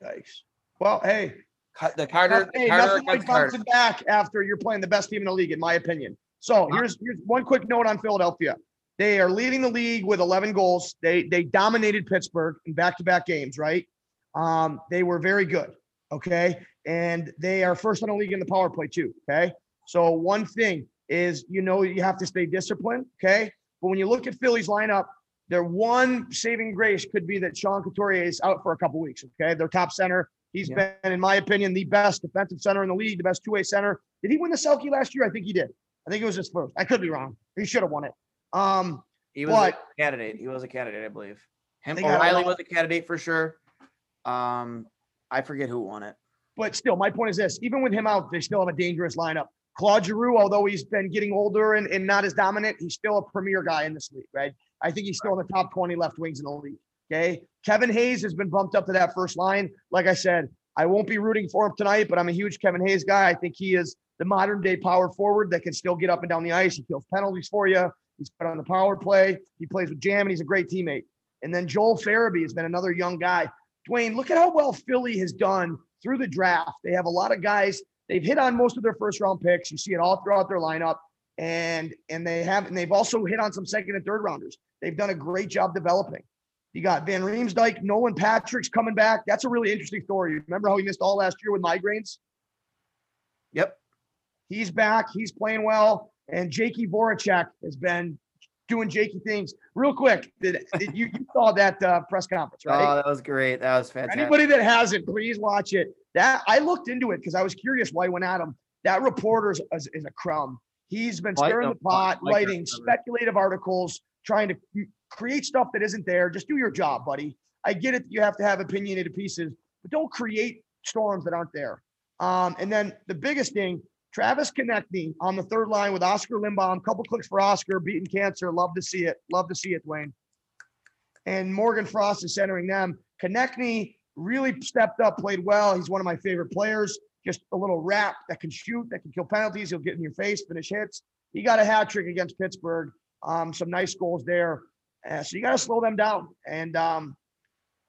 Yikes. Well, hey, Cut- The Carter, hey, Carter nothing like bouncing back after you're playing the best team in the league, in my opinion. So here's here's one quick note on Philadelphia. They are leading the league with 11 goals. They they dominated Pittsburgh in back-to-back games, right? Um, they were very good. Okay, and they are first in the league in the power play too. Okay, so one thing is you know you have to stay disciplined. Okay, but when you look at Philly's lineup, their one saving grace could be that Sean Couturier is out for a couple weeks. Okay, their top center. He's Yeah. been, in my opinion, the best defensive center in the league, the best two-way center. Did he win the Selke last year? I think he did. I think it was his first. I could be wrong. He should have won it. Um, He was But- a candidate. He was a candidate, I believe. Him O'Reilly was a candidate for sure. Um, I forget who won it. but still, my point is this: even with him out, they still have a dangerous lineup. Claude Giroux, although he's been getting older and, and not as dominant, he's still a premier guy in this league, right? I think he's still in the top 20 left wings in the league. Okay. Kevin Hayes has been bumped up to that first line. Like I said, I won't be rooting for him tonight, but I'm a huge Kevin Hayes guy. I think he is the modern day power forward that can still get up and down the ice. He kills penalties for you. He's good on the power play. He plays with Jam and he's a great teammate. And then Joel Farabee has been another young guy. Dwayne, look at how well Philly has done through the draft. They have a lot of guys. They've hit on most of their first round picks. You see it all throughout their lineup. And and they have and they've also hit on some second and third rounders. They've done a great job developing. You got Van Riemsdyk, Nolan Patrick's coming back. That's a really interesting story. Remember how he missed all last year with migraines? Yep. He's back. He's playing well. And Jakey Voracek has been doing Jakey things. Real quick, did, did you, you saw that uh, press conference, right? Oh, that was great. That was fantastic. Anybody that hasn't, please watch it. That I looked into it because I was curious why he went at him. That reporter is, is, a crumb. He's been stirring the- the pot, like writing speculative articles, trying to create stuff that isn't there. Just do your job, buddy. I get it. You have to have opinionated pieces, but don't create storms that aren't there. Um, and then the biggest thing, Travis Konecny on the third line with Oskar Lindblom. Couple clicks for Oskar, beating cancer. Love to see it. Love to see it, Dwayne. And Morgan Frost is centering them. Konecny really stepped up, played well. He's one of my favorite players. Just a little rat that can shoot, that can kill penalties. He'll get in your face, finish hits. He got a hat trick against Pittsburgh. Um, some nice goals there. Uh, so you got to slow them down. And um,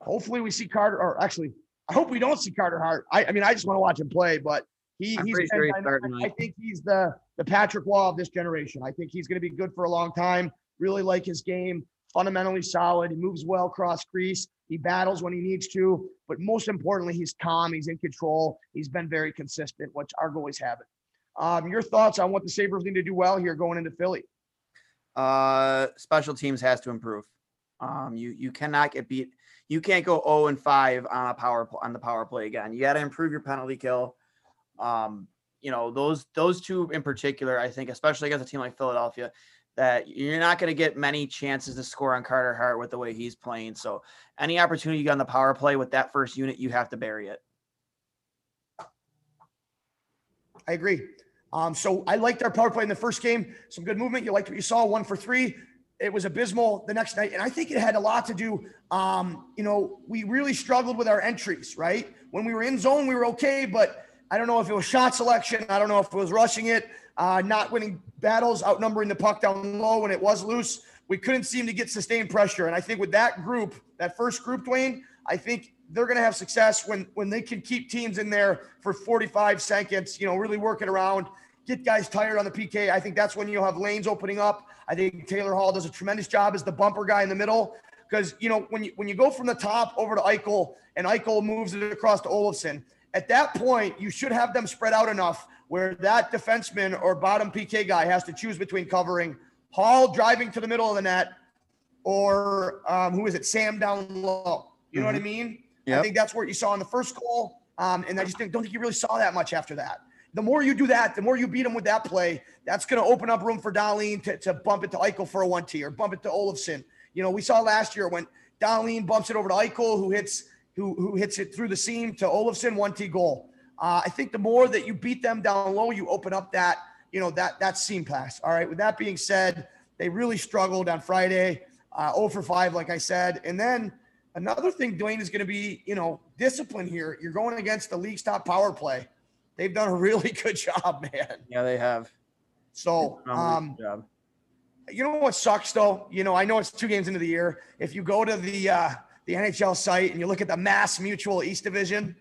hopefully we see Carter, or actually, I hope we don't see Carter Hart. I, I mean, I just want to watch him play, but he, I'm he's pretty sure he's dynamic. starting, I Mike. think he's the the Patrick Wall of this generation. I think he's going to be good for a long time. Really like his game, fundamentally solid. He moves well cross crease. He battles when he needs to, but most importantly, he's calm. He's in control. He's been very consistent, which our goalies haven't. Um, your thoughts on what the Sabres need to do well here going into Philly? Uh, special teams has to improve. Um, you you cannot get beat. You can't go 0 and 5 on a power on the power play again. You got to improve your penalty kill. Um, you know those those two in particular. I think, especially against a team like Philadelphia, that you're not going to get many chances to score on Carter Hart with the way he's playing. So any opportunity you got on the power play with that first unit, you have to bury it. I agree. Um, so I liked our power play in the first game. Some good movement. You liked what you saw. One for three. It was abysmal the next night, and I think it had a lot to do. Um, you know, we really struggled with our entries. Right when we were in zone, we were okay, but I don't know if it was shot selection. I don't know if it was rushing it, uh, not winning battles, outnumbering the puck down low when it was loose. We couldn't seem to get sustained pressure, and I think with that group, that first group, Dwayne, I think they're going to have success when when they can keep teams in there for 45 seconds. You know, really working around, get guys tired on the PK. I think that's when you'll have lanes opening up. I think Taylor Hall does a tremendous job as the bumper guy in the middle because you know when you when you go from the top over to Eichel and Eichel moves it across to Olofsson. At that point, you should have them spread out enough where that defenseman or bottom PK guy has to choose between covering Hall driving to the middle of the net or um, who is it, Sam down low. You know mm-hmm. what I mm-hmm. mean? Yep. I think that's what you saw in the first goal. Um, and I just think, don't think you really saw that much after that. The more you do that, the more you beat them with that play, that's going to open up room for Dahlin to, to bump it to Eichel for a one T or bump it to Olofsson. You know, we saw last year when Dahlin bumps it over to Eichel, who hits who, who hits it through the seam to Olofsson, one T goal. Uh, I think the more that you beat them down low, you open up that, you know, that that seam pass. All right. With that being said, they really struggled on Friday. Uh, 0 for 5, like I said. And then Another thing, Dwayne, is going to be, you know, discipline here. You're going against the league's top power play. They've done a really good job, man. Yeah, they have. So, um, you know what sucks though? You know, I know it's two games into the year. If you go to the uh, the NHL site and you look at the MassMutual East Division,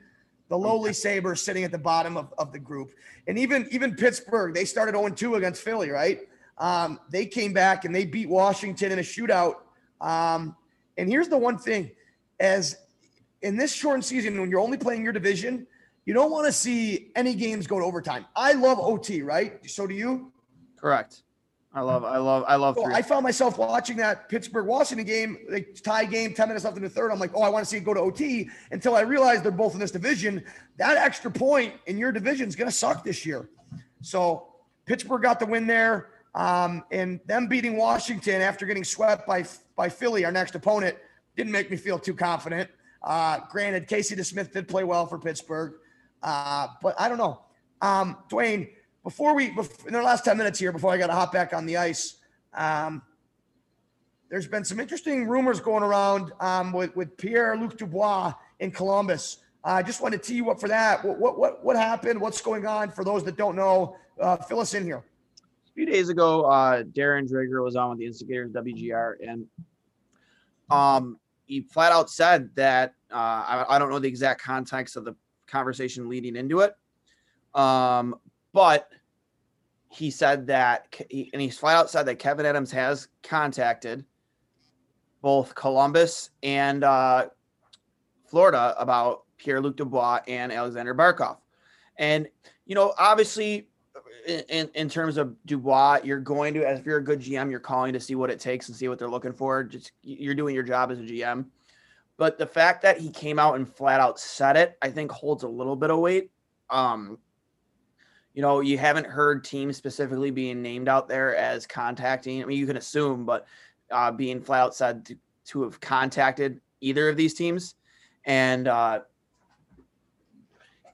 the lowly Sabres sitting at the bottom of, of the group. And even even Pittsburgh, they started 0-2 against Philly, right? Um, they came back and they beat Washington in a shootout. Um, and here's the one thing as in this shortened season, when you're only playing your division, you don't want to see any games go to overtime. I love OT, right? So do you? Correct. I love, I love, I love. So I found myself watching that Pittsburgh Washington game, the tie game, 10 minutes left in the third. I'm like, oh, I want to see it go to OT until I realized they're both in this division. That extra point in your division is going to suck this year. So Pittsburgh got the win there. Um, and them beating Washington after getting swept by, by Philly, our next opponent, didn't make me feel too confident. Uh, granted, Casey DeSmith did play well for Pittsburgh, uh, but I don't know. Um, Dwayne, before we, in the last 10 minutes here, before I got to hop back on the ice, um, there's been some interesting rumors going around um, with, with Pierre Luc Dubois in Columbus. I uh, just want to tee you up for that. What, what, what, what happened? What's going on? For those that don't know, uh, fill us in here. A few days ago, uh, Darren Dreger was on with the Instigators WGR, and um, he flat out said that uh, I, I, don't know the exact context of the conversation leading into it, um, but he said that, and he's flat out said that Kevin Adams has contacted both Columbus and uh, Florida about Pierre Luc Dubois and Alexander Barkov. And, you know, obviously, in, in terms of Dubois, you're going to, as if you're a good GM, you're calling to see what it takes and see what they're looking for. Just you're doing your job as a GM. But the fact that he came out and flat out said it, I think holds a little bit of weight. Um, you know, you haven't heard teams specifically being named out there as contacting. I mean, you can assume, but uh, being flat out said to, to have contacted either of these teams. And uh,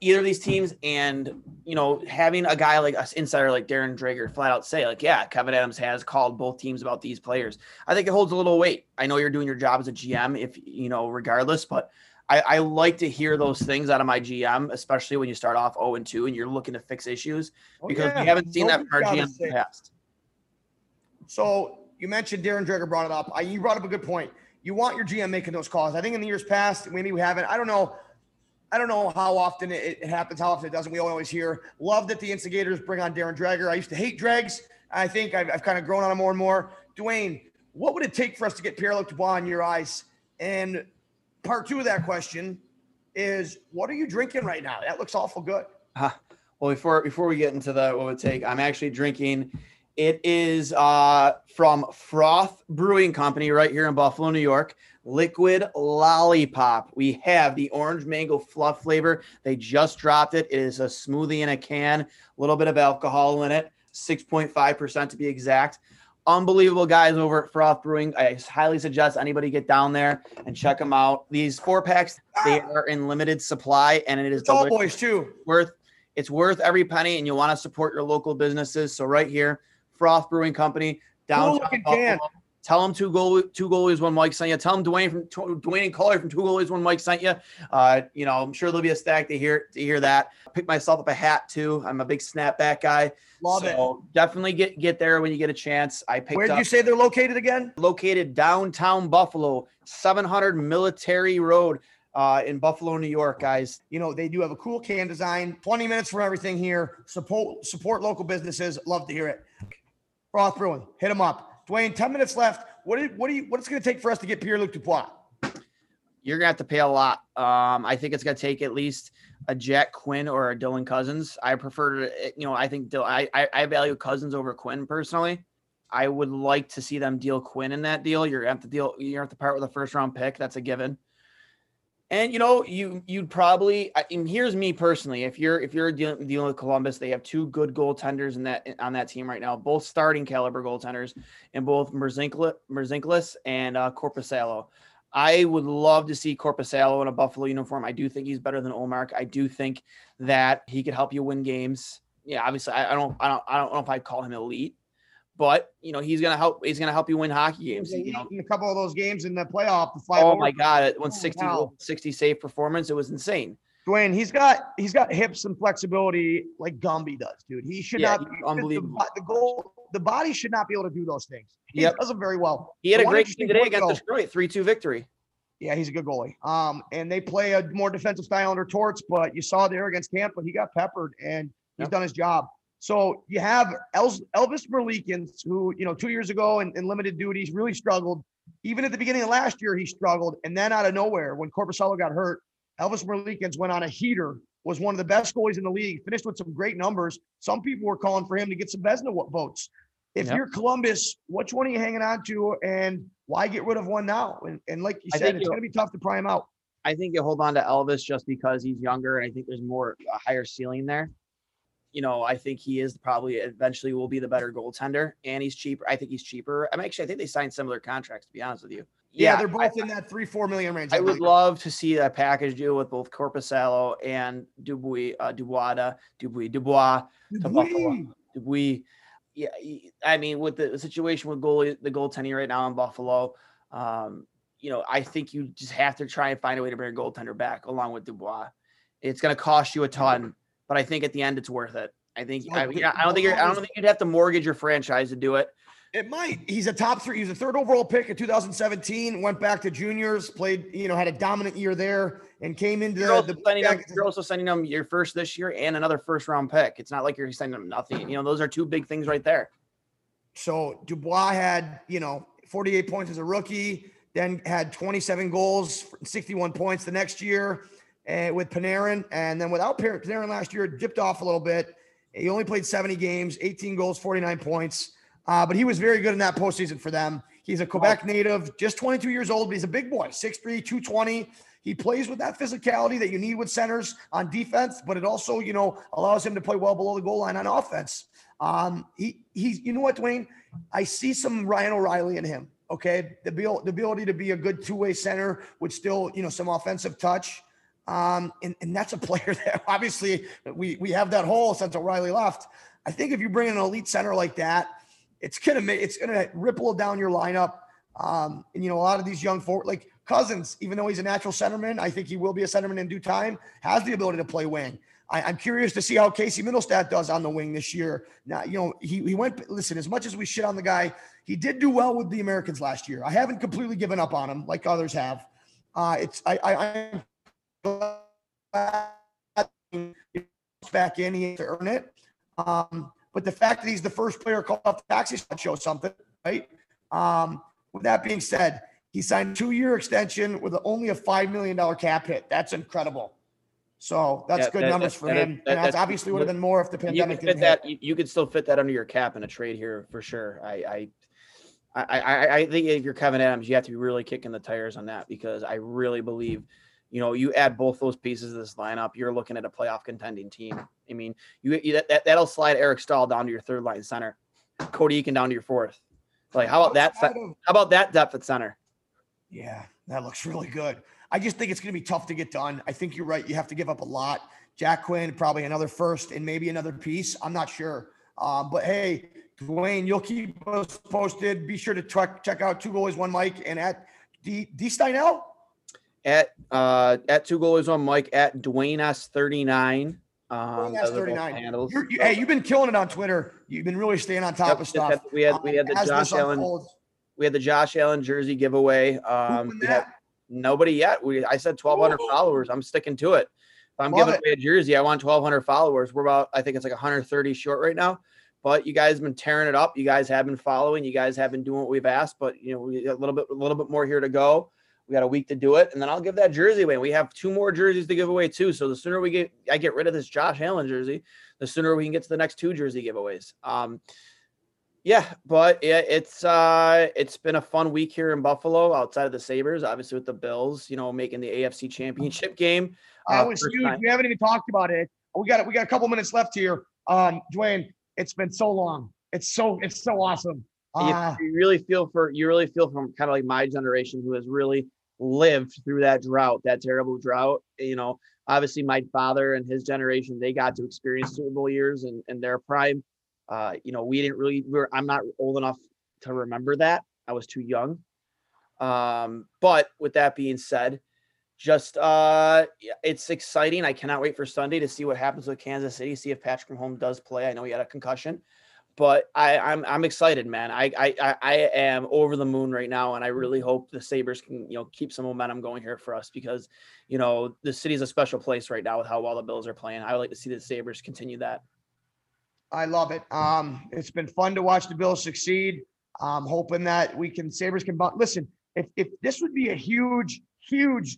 either of these teams and you know having a guy like us insider like Darren Dreger flat out say like yeah Kevin Adams has called both teams about these players I think it holds a little weight I know you're doing your job as a GM if you know regardless but I, I like to hear those things out of my GM especially when you start off 0 and 2 and you're looking to fix issues oh, because yeah. we haven't seen that from our GM in the past so you mentioned Darren Dreger brought it up I, you brought up a good point you want your GM making those calls I think in the years past maybe we haven't I don't know I don't know how often it, happens, how often it doesn't. We always hear. Love that the instigators bring on Darren Dreger. I used to hate Dregs. I think I've, I've kind of grown on him more and more. Dwayne, what would it take for us to get Pierre Luc Dubois in your eyes? And part two of that question is, what are you drinking right now? That looks awful good. Uh, Well, before before we get into the what would take, I'm actually drinking. It is uh, from Froth Brewing Company right here in Buffalo, New York. Liquid Lollipop. We have the orange mango fluff flavor. They just dropped it. It is a smoothie in a can, a little bit of alcohol in it, 6.5% to be exact. Unbelievable guys over at Froth Brewing. I highly suggest anybody get down there and check them out. These four packs, they ah! are in limited supply and it is all boys too. worth it's worth every penny and you want to support your local businesses so right here froth brewing company downtown Buffalo. Tell them two goal two goalies one mic sent you tell them dwayne from dwayne and Collier from two goalies one mic sent you uh you know i'm sure there'll be a stack to hear to hear that pick myself up a hat too i'm a big snapback guy Love so definitely get get there when you get a chance i it. picked Where did you say they're located again? located downtown buffalo 700 military road uh, in buffalo new york guys You know, they do have a cool can design. 20 minutes for everything here. Support support local businesses. Love to hear it. Froth Brewing, hit them up. Dwayne, 10 minutes left. What do what do you what's going to take for us to get Pierre Luc Dubois? you're gonna have to pay a lot. Um, I think it's gonna take at least a Jack Quinn or a Dylan Cozens. I prefer to, you know, I think I, I I value Cozens over Quinn personally. I would like to see them deal Quinn in that deal. You're gonna have to deal. you're going to have to part with a first round pick. That's a given. And you know, you you'd probably. And here's me personally. If you're if you're dealing, dealing with Columbus, they have two good goaltenders in that on that team right now, both starting caliber goaltenders, and both Merzlikins and uh, Korpisalo. I would love to see Korpisalo in a Buffalo uniform. I do think he's better than Ullmark. I do think that he could help you win games. Yeah, obviously, I, I don't, I don't, I don't know if I'd call him elite, but you know, he's gonna help. He's gonna help you win hockey games. You know, in a couple of those games in the playoff, the five. oh my god, it went 60, wow. 60 save performance. It was insane. Dwayne, he's got he's got hips and flexibility like Gumby does, dude. He should Yeah, not. unbelievable. The, the goal, the body should not be able to do those things. He Yep. does them very well. He had The a great game today against Detroit, three two victory. Yeah, he's a good goalie. Um, and they play a more defensive style under Torts, but you saw there against Tampa, he got peppered and he's Yep. done his job. So you have Elvis Merzlikins, who you know two years ago in, in limited duties really struggled. Even at the beginning of last year, he struggled, and then out of nowhere, when Korpisalo got hurt, Elvis Merzlikins went on a heater. Was one of the best goalies in the league. Finished with some great numbers. Some people were calling for him to get some Vezina votes. If Yep. you're Columbus, which one are you hanging on to, and why get rid of one now? And, and like you said, it's going to be tough to pry him out. I think you hold on to Elvis just because he's younger. And I think there's more a higher ceiling there. You know, I think he is probably eventually will be the better goaltender, and he's cheaper. I think he's cheaper. I'm actually I think they signed similar contracts to be honest with you. Yeah, they're both in that three, four million range. I would love to see a package deal with both Korpisalo and Dubois, uh, Dubois, Dubois, Dubois, Buffalo. Dubois. Yeah, I mean, with the situation with goalie, the goaltending right now in Buffalo, um, you know, I think you just have to try and find a way to bring a goaltender back along with Dubois. It's going to cost you a ton, but I think at the end it's worth it. I think I, I don't think you're, I don't think you'd have to mortgage your franchise to do it. It might. He's a top three. He's a third overall pick in 2017. Went back to juniors, played, you know, had a dominant year there, and came into You're the. the them, you're also sending them your first this year and another first round pick. It's not like you're sending them nothing. You know, those are two big things right there. So Dubois had, you know, 48 points as a rookie, then had 27 goals, 61 points the next year uh, with Panarin. And then without Panarin last year, dipped off a little bit. He only played 70 games, 18 goals, 49 points. Uh, but he was very good in that postseason for them. He's a Quebec native, just 22 years old, but he's a big boy, 6'3, 220. He plays with that physicality that you need with centers on defense, but it also, you know, allows him to play well below the goal line on offense. Um, he he's you know what, Dwayne? I see some Ryan O'Reilly in him. Okay, the the ability to be a good two way center with still you know some offensive touch. Um, and, and that's a player that obviously we we have that hole since O'Reilly left. I think if you bring in an elite center like that, it's gonna make it's gonna ripple down your lineup. Um, and you know a lot of these young forward like Cozens, even though he's a natural centerman, I think he will be a centerman in due time. Has the ability to play wing. I, I'm curious to see how Casey Mittelstadt does on the wing this year. Now, you know, he, he went, listen, as much as we shit on the guy, he did do well with the Americans last year. I haven't completely given up on him like others have. Uh, it's, I, I, I'm back in, he had to earn it. Um, but the fact that he's the first player called off the taxi squad shows something, right? Um, with that being said, he signed a two-year extension with only a $5 million cap hit. That's incredible. So that's Yeah, good that- numbers that- for that- him. that- and that's obviously would have been more if the You pandemic could fit that. You, you could still fit that under your cap in a trade here for sure. I, I, I, I, I think if you're Kevin Adams, you have to be really kicking the tires on that because I really believe, you know, you add both those pieces of this lineup, you're looking at a playoff contending team. I mean, you, you that, that that'll slide Eric Staal down to your third line center, Cody Eakin down to your fourth. Like, how about that? How about that depth at center? Yeah, that looks really good. I just think it's going to be tough to get done. I think you're right. You have to give up a lot. Jack Quinn, probably another first and maybe another piece. I'm not sure. Um, but hey, Dwayne, you'll keep us posted. Be sure to check check out two goalies, one Mic, and at D D Steinel. At uh at two goalies on Mic at Dwayne S thirty nine. Um, Dwayne those are both 39. handles. You're, you, hey, you've been killing it on Twitter. You've been really staying on top Yep, of stuff. we had we had the Um, Josh Allen unfolds. we had the Josh Allen jersey giveaway. Um, had nobody yet. We I said 1,200 Ooh. followers. I'm sticking to it. If I'm Love giving it. away a jersey, I want 1,200 followers. We're about I think it's like 130 short right now. But you guys have been tearing it up. You guys have been following. You guys have been doing what we've asked. But you know, we got a little bit a little bit more here to go. We got a week to do it, and then I'll give that jersey away. We have two more jerseys to give away too. So the sooner we get I get rid of this Josh Allen jersey, the sooner we can get to the next two jersey giveaways. Um, yeah, but it, it's uh it's been a fun week here in Buffalo outside of the Sabres, obviously with the Bills, you know, making the AFC championship game. That uh, was huge. time- We haven't even talked about it. We got we got a couple minutes left here. Um, Dwayne, it's been so long. It's so it's so awesome. you, Uh, you really feel for you really feel from kind of like my generation who has really lived through that drought, that terrible drought. You know, obviously my father and his generation, they got to experience Super Bowl years and, and their prime. Uh, you know, we didn't really we're I'm not old enough to remember that. I was too young. Um, but with that being said, just uh it's exciting. I cannot wait for Sunday to see what happens with Kansas City, see if Patrick Mahomes does play. I know he had a concussion but I, I'm I'm excited, man. I, I I am over the moon right now, and I really hope the Sabres can you know keep some momentum going here for us because you know the city's a special place right now with how well the Bills are playing. I would like to see the Sabres continue that. I love it. Um, it's been fun to watch the Bills succeed. I'm hoping that we can Sabres can bu- listen. If if this would be a huge, huge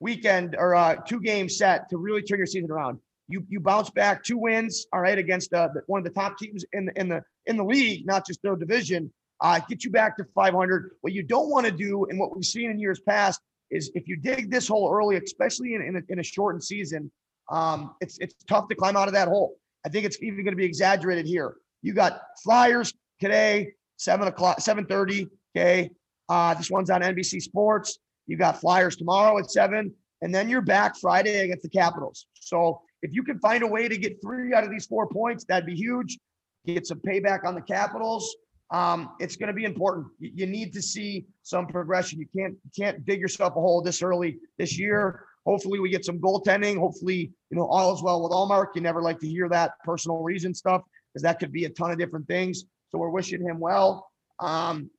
weekend or uh two game set to really turn your season around. You you bounce back two wins, all right, against uh, one of the top teams in the in the in the league, not just their division. Uh, get you back to 500. What you don't want to do, and what we've seen in years past, is if you dig this hole early, especially in in a, in a shortened season, um, it's it's tough to climb out of that hole. I think it's even going to be exaggerated here. You got Flyers today, seven o'clock, seven thirty. Okay, uh, this one's on NBC Sports. You got Flyers tomorrow at seven, and then you're back Friday against the Capitals. So if you can find a way to get three out of these four points, that'd be huge. Get some payback on the Capitals. Um, it's going to be important. You, need to see some progression. You can't you can't dig yourself a hole this early this year. Hopefully, we get some goaltending. Hopefully, you know all is well with Ullmark. You never like to hear that personal reason stuff because that could be a ton of different things. So we're wishing him well. Um,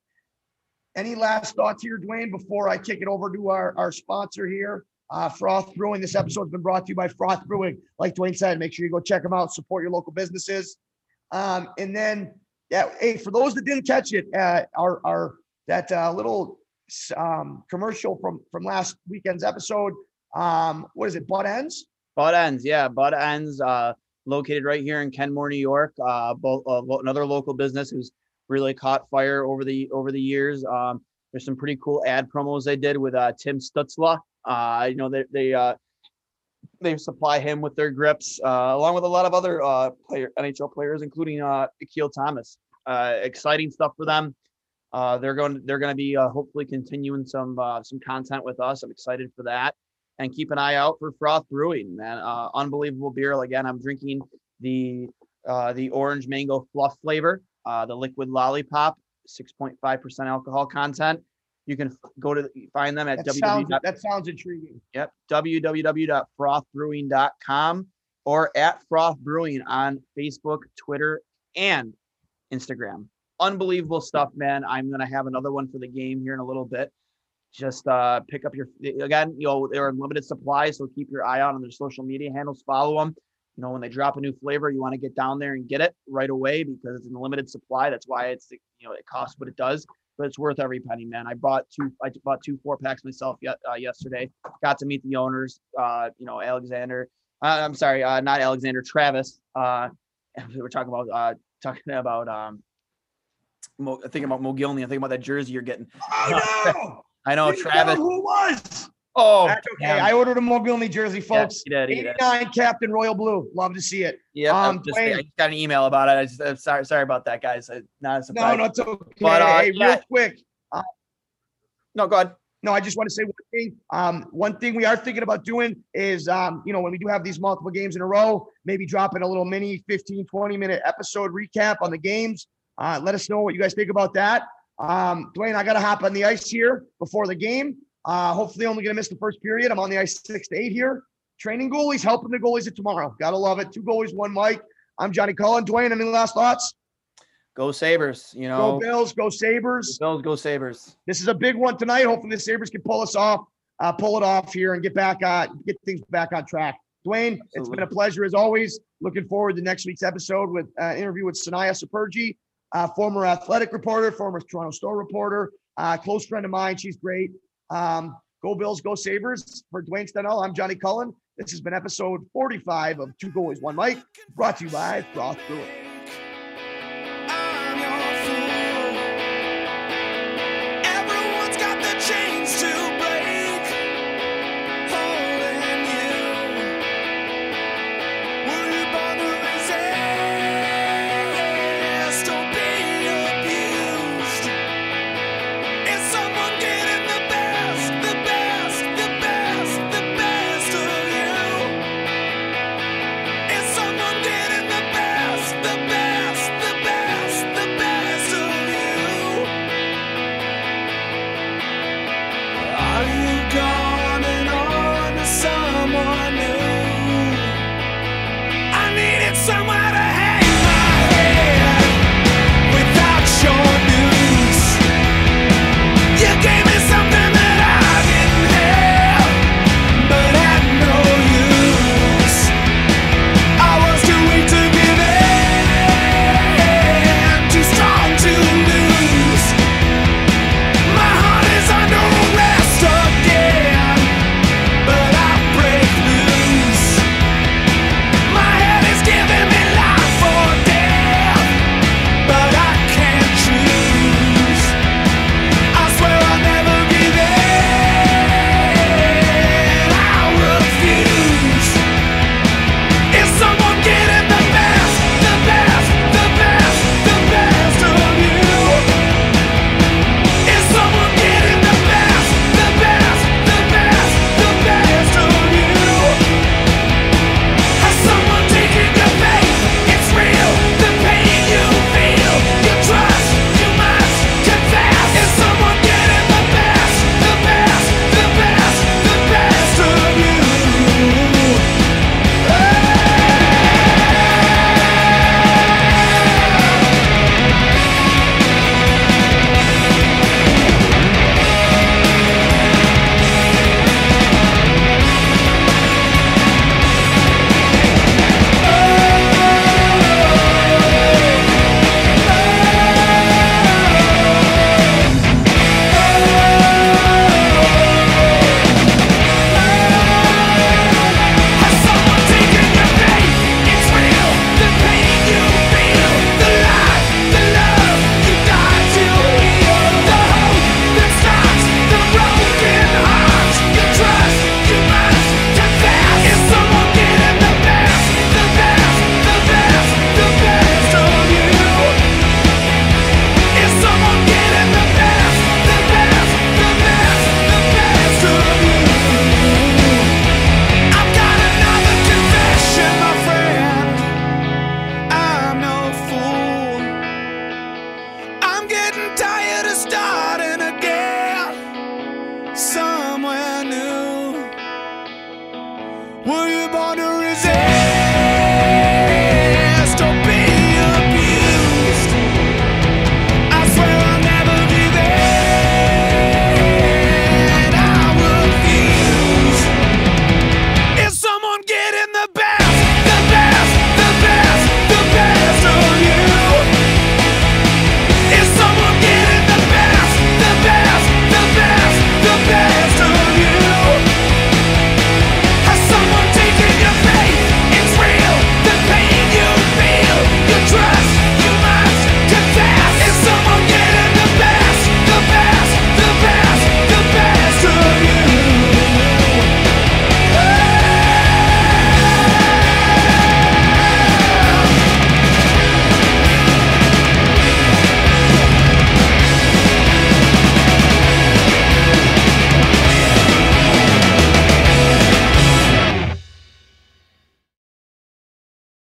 any last thoughts here, Dwayne, before I kick it over to our, our sponsor here, uh, Froth Brewing? This episode has been brought to you by Froth Brewing. Like Dwayne said, make sure you go check them out, support your local businesses. Um, and then, yeah, hey, for those that didn't catch it, uh, our, our that uh, little um, commercial from from last weekend's episode, um, what is it, Butt Ends? Bud Ends, yeah, Bud Ends, uh, located right here in Kenmore, New York. Uh, both uh, another local business who's really caught fire over the over the years. Um, there's some pretty cool ad promos they did with uh, Tim Stützle. Uh, you know they they uh, they supply him with their grips, uh, along with a lot of other uh, player NHL players, including uh, Akil Thomas. Uh, exciting stuff for them. Uh, they're going. They're going to be uh, hopefully continuing some uh, some content with us. I'm excited for that. And keep an eye out for Froth Brewing, man. Uh, unbelievable beer. Again, I'm drinking the uh, the orange mango fluff flavor, uh, the liquid lollipop, 6.5% alcohol content. You can go to find them at That sounds www. that sounds intriguing. Yep, www.frothbrewing.com or at Froth Brewing on Facebook, Twitter, and Instagram. Unbelievable stuff, man. I'm gonna have another one for the game here in a little bit. Just uh, pick up your again. You know they're in limited supply, so keep your eye out on their social media handles. Follow them. You know when they drop a new flavor, you want to get down there and get it right away because it's in limited supply. That's why it's you know it costs what it does, but it's worth every penny, man. I bought two. I bought two four packs myself yet uh, yesterday. Got to meet the owners. Uh, you know Alexander Uh, I'm sorry, uh, not Alexander Travis. Uh, we were talking about uh, talking about um, Mo, thinking about Mogilny. I'm thinking about that jersey you're getting. Oh no! I know Didn't know Travis. who was? Oh, That's okay. damn. I ordered a Mogilny jersey, Yeah, folks. he did, he did. 89 Captain Royal Blue. Love to see it. Yeah, I'm Um, just, I just got an email about it. I just, I'm sorry, sorry about that, guys. I, not a No, surprise. no, it's okay. But, uh, hey, yeah. real quick. no, go ahead. No, I just want to say one thing. Um, one thing we are thinking about doing is, um, you know, when we do have these multiple games in a row, maybe dropping a little mini 15, 20 minute episode recap on the games. Uh, let us know what you guys think about that. Um, Dwayne, I got to hop on the ice here before the game. Uh, hopefully, only going to miss the first period. I'm on the ice six to eight here. Training goalies, helping the goalies at tomorrow. Got to love it. Two goalies, one Mic. I'm Johnny Cullen. Dwayne, any last thoughts? Go Sabres. You know. Go Bills, go Sabres. Bills, go Sabres. This is a big one tonight. Hopefully the Sabres can pull us off, uh, pull it off here and get back on, get things back on track. Dwayne, it's been a pleasure as always. Looking forward to next week's episode with uh, interview with Sanaya Supergi, uh, former athletic reporter, former Toronto Star reporter, uh, close friend of mine. She's great. Um, go Bills, go Sabres. For Dwayne Stenell, I'm Johnny Cullen. This has been episode 45 of Two Goalies, One Mic, brought to you by Froth Brewing.